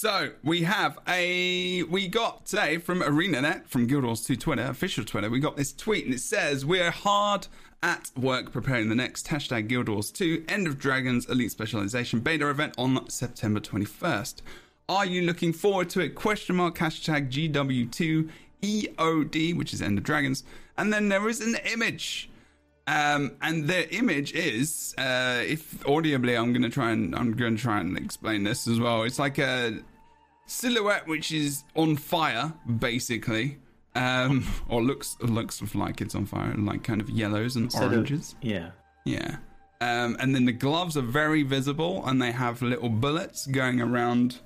So we have a we got today from ArenaNet from Guild Wars 2 Twitter, official Twitter. We got this tweet and it says we're hard at work preparing the next hashtag Guild Wars 2 End of Dragons Elite Specialization beta event on September 21st. Are you looking forward to it? Question mark hashtag GW2 EOD, which is End of Dragons. And then there is an image. Um, and the image is, uh, if audibly, I'm gonna try and I'm gonna try and explain this as well. It's like a silhouette which is on fire, basically, um, or looks looks like it's on fire, like kind of yellows and Instead of- oranges. yeah. Yeah. Um, and then the gloves are very visible and they have little bullets going around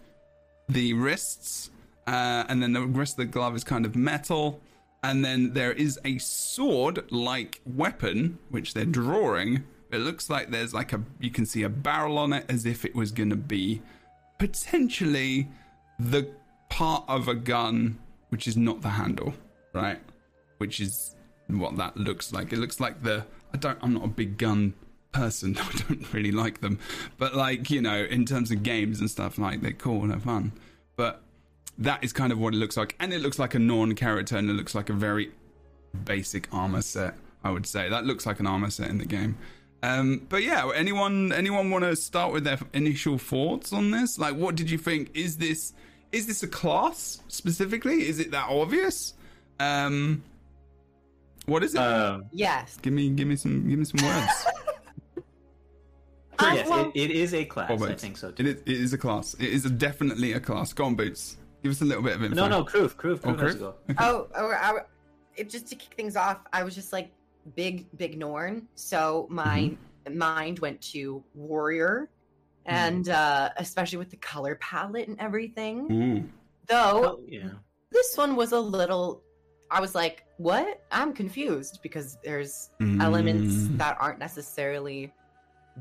the wrists. Uh, and then the rest of the glove is kind of metal. And then there is a sword like weapon, which they're drawing. It looks like there's like a, you can see a barrel on it as if it was going to be potentially the part of a gun, which is not the handle, right? Which is what that looks like. It looks like the, I don't, I'm not a big gun person. I don't really like them. But like, you know, in terms of games and stuff, like they're cool and they're fun. But that is kind of what it looks like. And it looks like a Norn character and it looks like a very basic armor set, I would say. That looks like an armor set in the game. Um, but yeah, anyone anyone want to start with their initial thoughts on this? Like, what did you think? Is this is this a class specifically? Is it that obvious? Um, what is it? Um, Yes. give me give me some give me some words. I yes, it, it is a class. I think so too. is, it is a class. It is definitely a class. Go on, Boots. Give us a little bit of info. No, no, Kroof, Kroof, Oh, Kroof has Chris? to go. Okay. Oh, oh I, it just to kick things off, I was just like big, big Norn. So my mind went to warrior, and uh, especially with the color palette and everything. Ooh. Though Oh, yeah. this one was a little, I was like, "What?" I'm confused because there's elements Mm. that aren't necessarily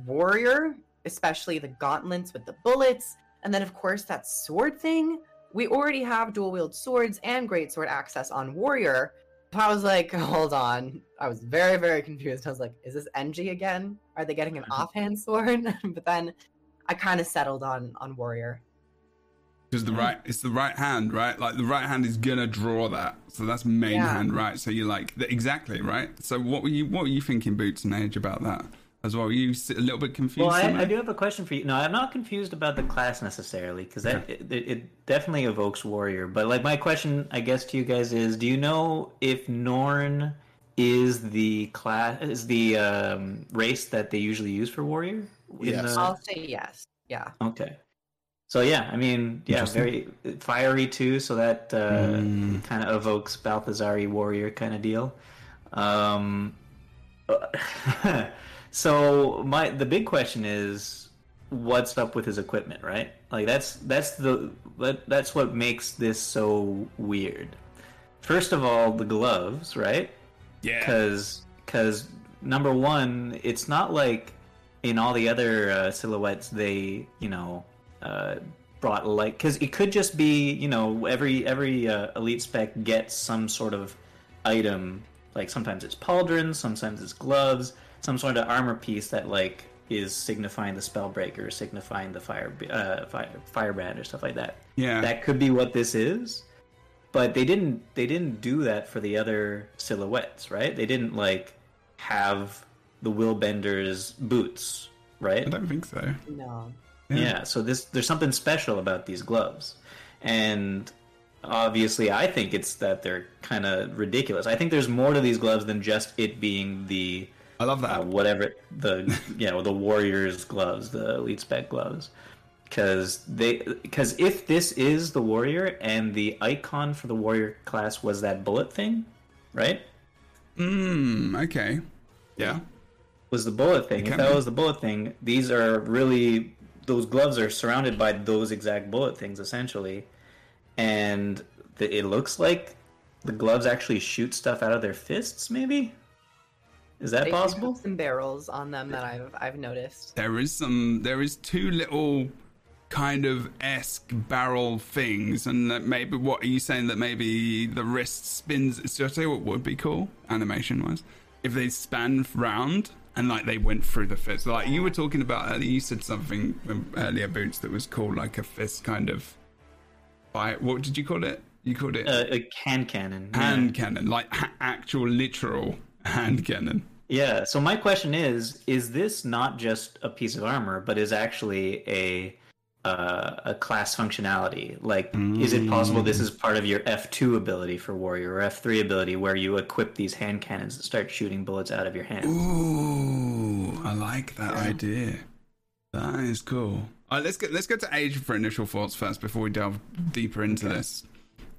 warrior, especially the gauntlets with the bullets, and then of course that sword thing. We already have dual wield swords and great sword access on warrior. So I was like, hold on. I was very, very confused. I was like, is this NG again? Are they getting an mm-hmm. offhand sword? but then I kind of settled on on warrior. Because the right, it's the right hand, right? Like the right hand is gonna draw that, so that's main Yeah. hand, right? So you're like exactly right. So what were you, what were you thinking, Boots and Age, about that as well? Were you a little bit confused? Well, I, I do have a question for you. No, I'm not confused about the class necessarily because that it, it definitely evokes warrior. But like my question, I guess to you guys is: Do you know if Norn is the class is the um, race that they usually use for warrior? Yes. the- I'll say yes. Yeah. Okay. So yeah, I mean, yeah, very fiery too. So that uh, Mm. kind of evokes Balthazari warrior kind of deal. Um, so my the big question is, what's up with his equipment, right? Like that's that's the that, that's what makes this so weird. First of all, the gloves, right? yeah. because because number one it's not like in all the other uh, silhouettes they you know uh, brought like because it could just be you know every every uh, elite spec gets some sort of item like sometimes it's pauldrons sometimes it's gloves some sort of armor piece that like is signifying the spellbreaker signifying the fire uh, fire firebrand or stuff like that Yeah. that could be what this is but they didn't they didn't do that for the other silhouettes right they didn't like have the willbender's boots right? I don't think so. No. yeah. so this there's something special about these gloves and obviously i think it's that they're kind of ridiculous i think there's more to these gloves than just it being the I love uh, that. whatever the you know the warriors gloves the elite spec gloves because they because if this is the warrior and the icon for the warrior class was that bullet thing right Mm, okay. Yeah. was the bullet thing if that be. was the bullet thing these are really those gloves are surrounded by those exact bullet things essentially and the, it looks like the gloves actually shoot stuff out of their fists maybe is that They possible Some barrels on them that I've I've noticed. There is some. There is two little kind of esque barrel things, and that maybe what are you saying that maybe the wrist spins? So I tell you what would be cool animation wise if they span round and like they went through the fist. Like you were talking about earlier, you said something earlier, boots that was cool, like a fist kind of By what did you call it? You called it Uh, a hand cannon. yeah. hand cannon, like ha- actual literal hand cannon. Yeah. So my question is: Is this not just a piece of armor, but is actually a uh, a class functionality? Like, is it possible this is part of your F two ability for warrior or F three ability, where you equip these hand cannons that start shooting bullets out of your hand? Ooh, I like that idea. That is cool. All right, let's get let's go to Age for initial thoughts first before we delve deeper into this.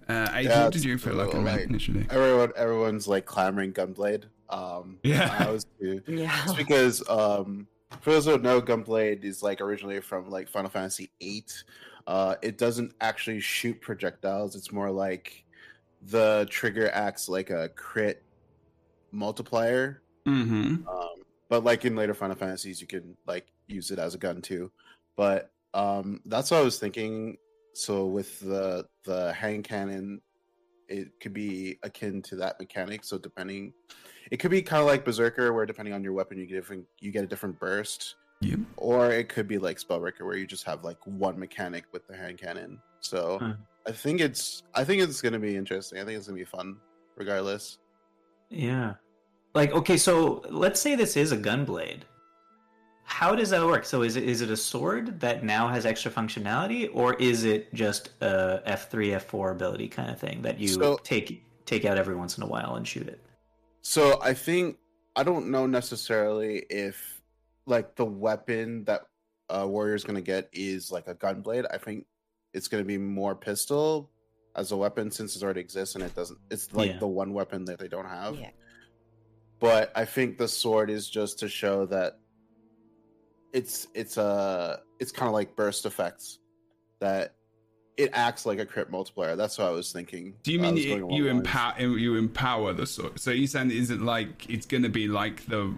Uh, Age, Yeah, what did you feel like like- initially? Everyone, everyone's like clamoring Gunblade. Um, Yeah. I was too. Yeah. It's because um, for those who don't know, Gunblade is like originally from like Final Fantasy VIII. Uh, it doesn't actually shoot projectiles. It's more like the trigger acts like a crit multiplier. Mm-hmm. Um, but like in later Final Fantasies, you can like use it as a gun too. But um, that's what I was thinking. So with the the hand cannon, it could be akin to that mechanic. So depending, it could be kind of like Berserker, where depending on your weapon, you get different, you get a different burst. Yep. Or it could be like Spellbreaker, where you just have like one mechanic with the hand cannon. So Huh. I think it's I think it's gonna be interesting. I think it's gonna be fun, regardless. Yeah. Like, okay, so let's say this is a gunblade. How does that work? So is it is it a sword that now has extra functionality, or is it just a F three F four ability kind of thing that you So- take take out every once in a while and shoot it? So I think I don't know necessarily if like the weapon that uh, warrior's gonna get is like a gunblade. I think it's gonna be more pistol as a weapon since it already exists and it doesn't. It's like Yeah. the one weapon that they don't have. Yeah. But I think the sword is just to show that it's it's a it's kind of like burst effects that it acts like a crit multiplier. That's what I was thinking. Do you mean was you, going along you lines. empower you empower the sword? So you saying is it like it's going to be like the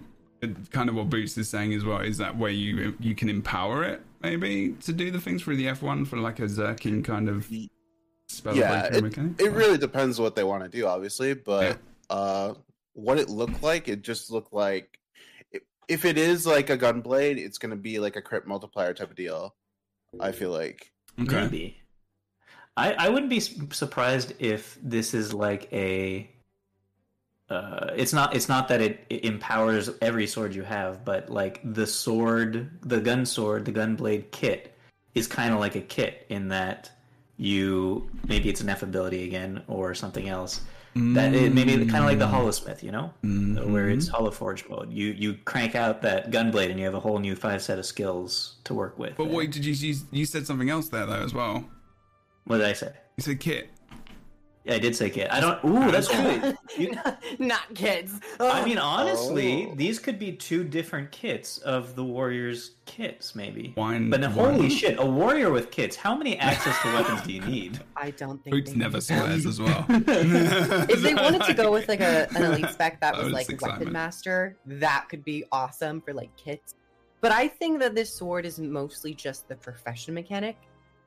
kind of what Boots is saying as well? Is that where you you can empower it maybe to do the things through the F one for like a Zerking kind of spell yeah, mechanic? It really depends what they want to do, obviously, but uh, what it looked like, it just looked like if it is like a gunblade, it's going to be like a crit multiplier type of deal. I feel like. okay. Maybe. I I wouldn't be surprised if this is like a. Uh, it's not. It's not that it, it empowers every sword you have, but like the sword, the gun sword, the gun blade kit is kind of like a kit in that you maybe it's an F ability again or something else. That it, maybe kind of like the mm. Holosmith, you know, mm-hmm. where it's Hollow Forge mode. You you crank out that gunblade and you have a whole new five set of skills to work with. But there. wait, did you, you you said something else there though as well? What did I say? You said kit. Yeah, I did say kit. I don't. Ooh, that's good. You- Not kids. I mean, oh. honestly, Oh. these could be two different kits of the warriors' kits, maybe. Wine. But now, wine- holy shit, a warrior with kits. How many access to weapons do you need? I don't think Boots never need swears as well. If they wanted to go with like a an elite spec that That was was like excitement. weapon master, that could be awesome for like kits. But I think that this sword is mostly just the profession mechanic,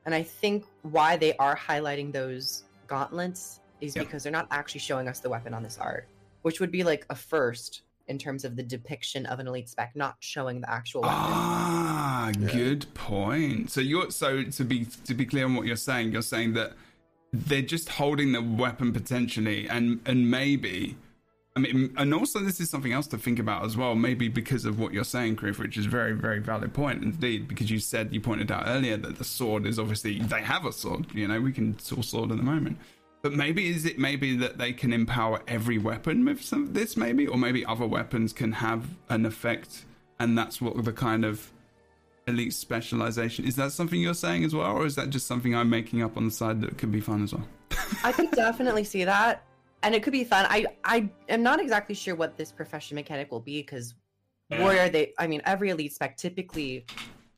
and I think why they are highlighting those gauntlets is Yeah. because they're not actually showing us the weapon on this art, which would be like a first in terms of the depiction of an elite spec, not showing the actual weapon. Ah, Yeah. good point. So you're so to be to be clear on what you're saying, you're saying that they're just holding the weapon potentially, and and maybe, I mean, and also this is something else to think about as well. Maybe because of what you're saying, Griff, which is very very valid point indeed. Because you said you pointed out earlier that the sword is obviously they have a sword. You know, we can saw sword at the moment. But maybe is it maybe that they can empower every weapon with some this maybe, or maybe other weapons can have an effect, and that's what the kind of elite specialization is. That something you're saying as well, or is that just something I'm making up on the side that could be fun as well? I could definitely see that, and it could be fun. I I am not exactly sure what this profession mechanic will be because warrior they I mean every elite spec typically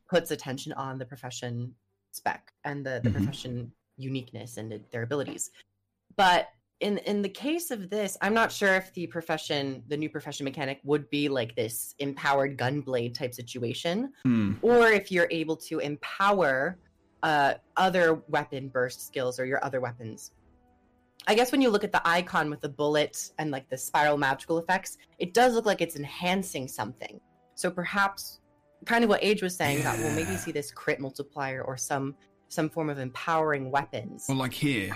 puts attention on the profession spec and the the Mhm. profession uniqueness and their abilities. But in in the case of this, I'm not sure if the profession the new profession mechanic would be like this empowered gunblade type situation Hmm. or if you're able to empower uh, other weapon burst skills or your other weapons. I guess when you look at the icon with the bullet and like the spiral magical effects, it does look like it's enhancing something. So perhaps kind of what Age was saying that we'll maybe see this crit multiplier or some some form of empowering weapons. Well, like here.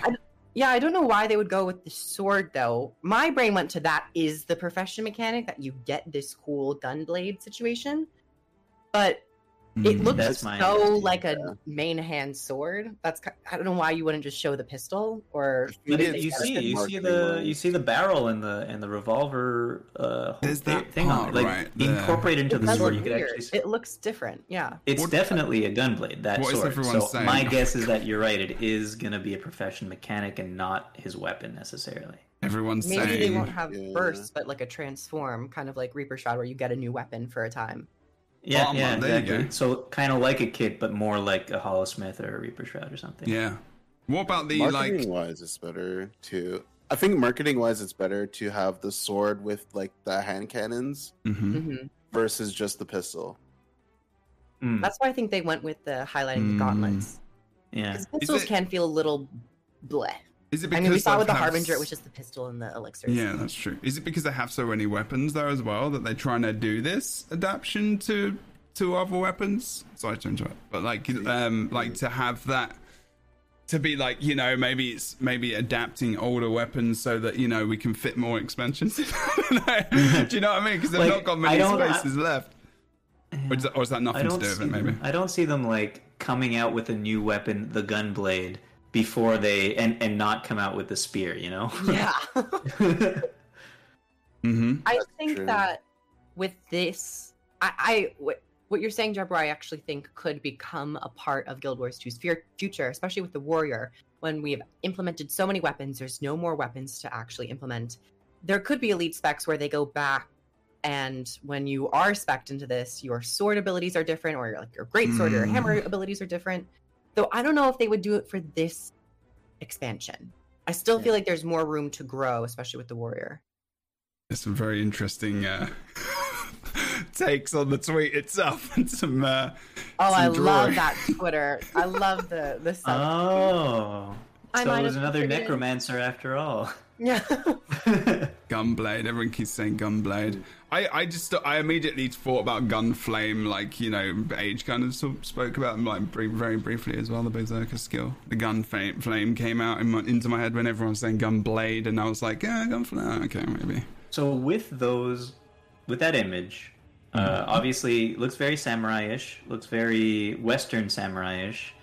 Yeah, I don't know why they would go with the sword though. My brain went to that is the profession mechanic that you get this cool gunblade situation. But it Mm. looks That's so understanding, like a main hand sword. That's I don't know why you wouldn't just show the pistol or But Maybe it's you see, you see the line. you see the barrel and the and the revolver. Uh, whole There's that thing on it. like right there. incorporated into it the sword. You could actually. see- It looks different. Yeah. It's What- definitely a gunblade. That What is sword. everyone so saying? my guess is that you're right. It is going to be a profession mechanic and not his weapon necessarily. Everyone's Maybe saying. they won't have Yeah. bursts, but like a transform, kind of like Reaper Shroud, where you get a new weapon for a time. Yeah, Well, yeah, there you go. So kind of like a kit, but more like a Holosmith or a Reaper Shroud or something. Yeah. What about the marketing like? wise, it's better to. I think marketing wise, it's better to have the sword with like the hand cannons Mhm. hmm versus just the pistol. Mm, That's why I think they went with the highlighting Mm. the gauntlets. yeah. Because pistols it- can feel a little bleh. Is it I because mean, we saw with the have Harbinger, it was just the pistol and the elixirs. Yeah, that's true. Is it because they have so many weapons though as well that they're trying to do this adaptation to to other weapons? Sorry to interrupt, but like um like to have that to be like you know maybe it's maybe adapting older weapons so that you know we can fit more expansions. don't know. do you know what I mean? Because they've Like, not got many don't- I- spaces left. Or is, that, or is that nothing to don't with it? Maybe. them, I don't see them like coming out with a new weapon, the gunblade, before they and and not come out with the spear. You know. Yeah. Mm-hmm. I That's think true. that with this, I, I what, what you're saying, Jebro, I actually think could become a part of Guild Wars 2's future, especially with the warrior. When we've implemented so many weapons, there's no more weapons to actually implement. There could be elite specs where they go back, and when you are specced into this, your sword abilities are different, or your, like your great sword or your Mm. hammer abilities are different. Though I don't know if they would do it for this expansion. I still feel like there's more room to grow, especially with the warrior. There's some very interesting uh, takes on the tweet itself and some. Uh, Oh, some I drawing. love that Twitter. I love the the sub. oh. I so it was another figured it. necromancer after all. yeah. Gunblade. Everyone keeps saying Gunblade. I, I just I immediately thought about Gunflame, like you know, Age kind of spoke about like very briefly as well. The Berserker skill, the gun flame, flame came out in my, into my head when everyone was saying Gunblade, and I was like, yeah, Gunflame. Okay, maybe. So with those, with that image, uh, obviously looks very samurai-ish, looks very Western samurai-ish.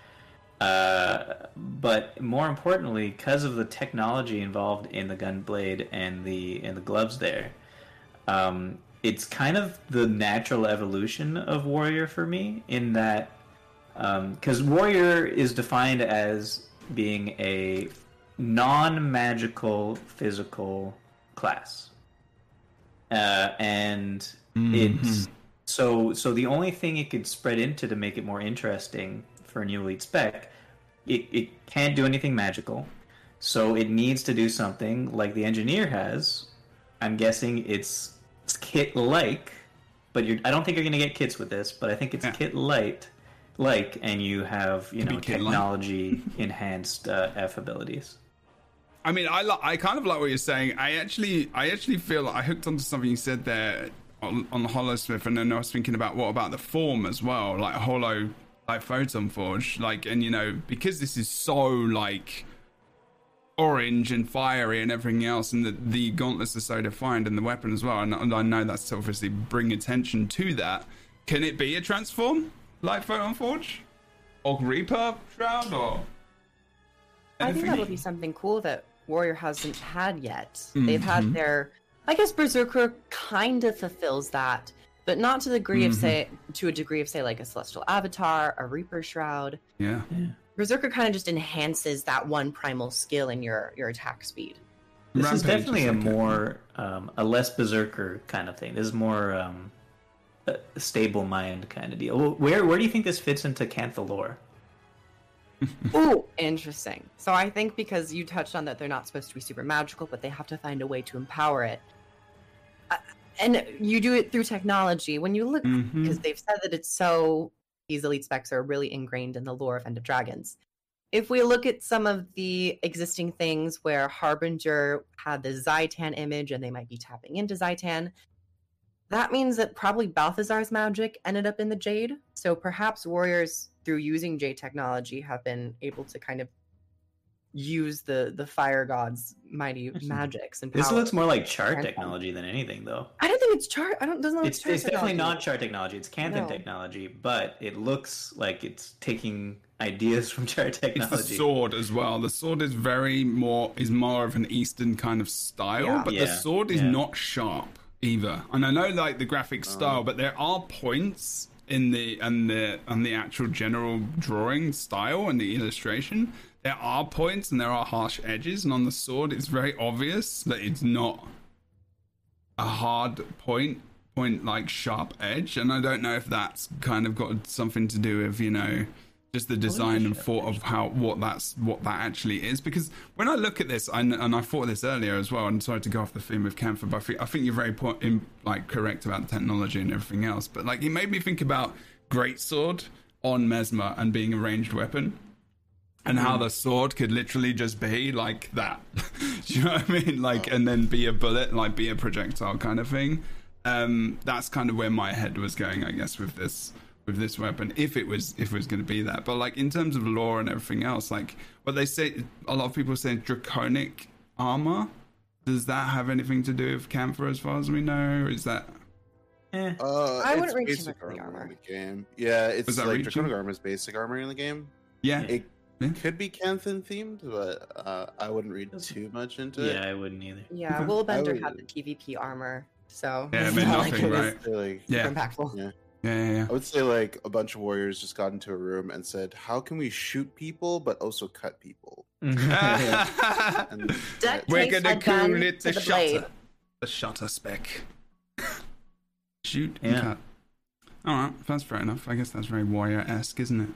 Uh, but more importantly, because of the technology involved in the gunblade and the and the gloves there, um, it's kind of the natural evolution of warrior for me. In that, because warrior is defined as being a non-magical physical class uh, and it's so so the only thing it could spread into to make it more interesting for a new elite spec it, it can't do anything magical so it needs to do something like the engineer has i'm guessing it's kit like but you're, i don't think you're going to get kits with this but i think it's Yeah. kit light like and you have you know technology enhanced uh, f abilities I mean, I li- I kind of like what you're saying. I actually I actually feel like I hooked onto something you said there on, on the Holosmith, and then I was thinking about what about the form as well, like Holo, like Photon Forge, like, and you know, because this is so like orange and fiery and everything else, and the the gauntlets are so defined, and the weapon as well, and, and I know that's to obviously bring attention to that. Can it be a transform like Photon Forge or Reaper Shroud or? I think that would be something cool that Warrior hasn't had yet. They've had mm-hmm. their I guess Berserker kind of fulfills that, but not to the degree of mm-hmm. say to a degree of say like a Celestial Avatar, a Reaper Shroud. Yeah. Berserker kind of just enhances that one primal skill in your your attack speed. This is definitely a like more um, a less berserker kind of thing. This is more um, a stable mind kind of deal. Where where do you think this fits into Cantha lore? Ooh, interesting. So I think because you touched on that they're not supposed to be super magical, but they have to find a way to empower it. Uh, and you do it through technology. When you look, because they've said that it's so, these elite specs are really ingrained in the lore of End of Dragons. If we look at some of the existing things where Harbinger had the Zhaitan image and they might be tapping into Zhaitan, that means that probably Balthazar's magic ended up in the jade. So perhaps warriors, through using jade technology, have been able to kind of use the the fire god's mighty magics and This looks more like charr technology than anything, though. I don't think it's charr. I don't. Doesn't look It's, charr it's definitely not charr technology. It's Canthan No. technology, but it looks like it's taking ideas from charr It's technology. the sword as well. The sword is very more is more of an Eastern kind of style, Yeah. but the sword is yeah. not sharp either. And I know like the graphic oh. style, but there are points in the and the and the actual general drawing style and the illustration. There are points and there are harsh edges, and on the sword, it's very obvious that it's not a hard point point like sharp edge and i don't know if that's kind of got something to do with you know just the design and thought of how what that's what that actually is because when i look at this and, and i thought this earlier as well and sorry to go off the theme of Cantha but i think, I think you're very po- in, like correct about the technology and everything else but like it made me think about greatsword on mesmer and being a ranged weapon and how the sword could literally just be like that. Do you know what I mean? Like, and then be a bullet, like be a projectile kind of thing. Um, that's kind of where my head was going, I guess, with this with this weapon, if it was if it was going to be that. But like in terms of lore and everything else, like what they say, a lot of people say draconic armor. Does that have anything to do with Cantha, as far as we know? Is that Eh. Uh, I wouldn't it's read too basic the armor armor. in the game. Yeah, it's like reaching? draconic armor is basic armor in the game. yeah? It Yeah. could be Canthan themed, but uh, I wouldn't read too much into it. Yeah, I wouldn't either. Yeah, Okay. Willbender would- had the PvP armor, so Yeah, it meant not like it right? I'd say, like, Yeah. impactful. Yeah. Yeah, yeah, yeah. I would say like a bunch of warriors just got into a room and said, "How can we shoot people but also cut people?" And Duck We're gonna a cool it to the the blade. shutter. The shutter spec. Shoot and cut. Alright, that's fair enough. I guess that's very warrior esque, isn't it?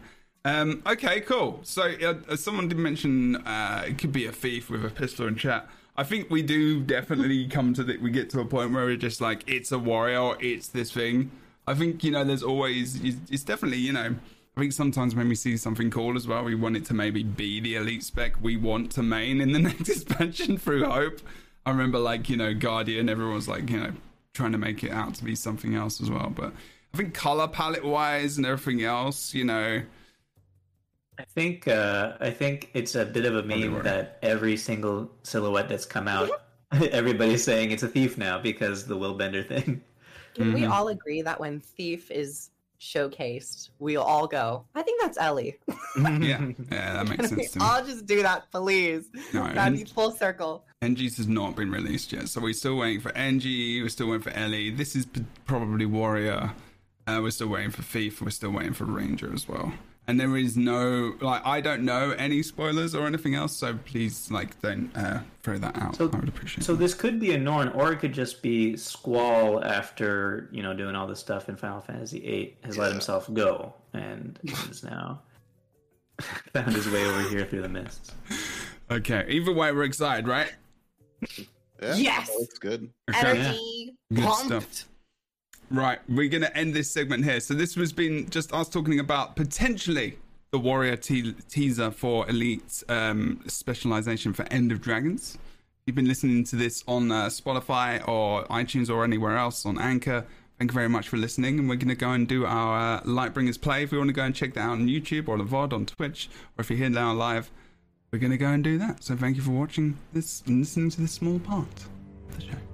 Um, okay, cool. So, uh, someone did mention uh, it could be a thief with a pistol in chat. I think we do definitely come to that. We get to a point where we're just like, it's a warrior, it's this thing. I think you know, there's always. It's definitely you know. I think sometimes when we see something cool as well, we want it to maybe be the elite spec we want to main in the next expansion through Hope. I remember like you know Guardian, everyone was like you know trying to make it out to be something else as well. But I think color palette wise and everything else, you know, I think uh, I think it's a bit of a they were. meme that every single silhouette that's come out, everybody's saying it's a thief now because the Willbender thing. Can we Mhm. all agree that when Thief is showcased, we'll all go, I think that's Ele. yeah, yeah, that makes sense to me. all just do that, please? No, That'd and- be full circle. NG's has not been released yet, so we're still waiting for NG. We're still waiting for Ele. This is p- probably Warrior. Uh, we're still waiting for Thief. We're still waiting for Ranger as well. And there is no like I don't know any spoilers or anything else, so please like don't uh, throw that out. So- I would appreciate. So it. this could be a Norn, or it could just be Squall after you know doing all this stuff in Final Fantasy VIII has let himself go and is now found his way over here through the mists. Okay. Either way, we're excited, right? Yeah, Yes! that looks good. Okay. Energy. Good pumped. stuff. Right, we're going to end this segment here. So this was been just us talking about potentially the Warrior te- teaser for Elite um, specialization for End of Dragons. You've been listening to this on uh, Spotify or iTunes or anywhere else on Anchor. Thank you very much for listening, and we're going to go and do our uh, Lightbringers play. If you want to go and check that out on YouTube or the VOD on Twitch, or if you're here now live, we're going to go and do that. So thank you for watching this and listening to this small part of the show.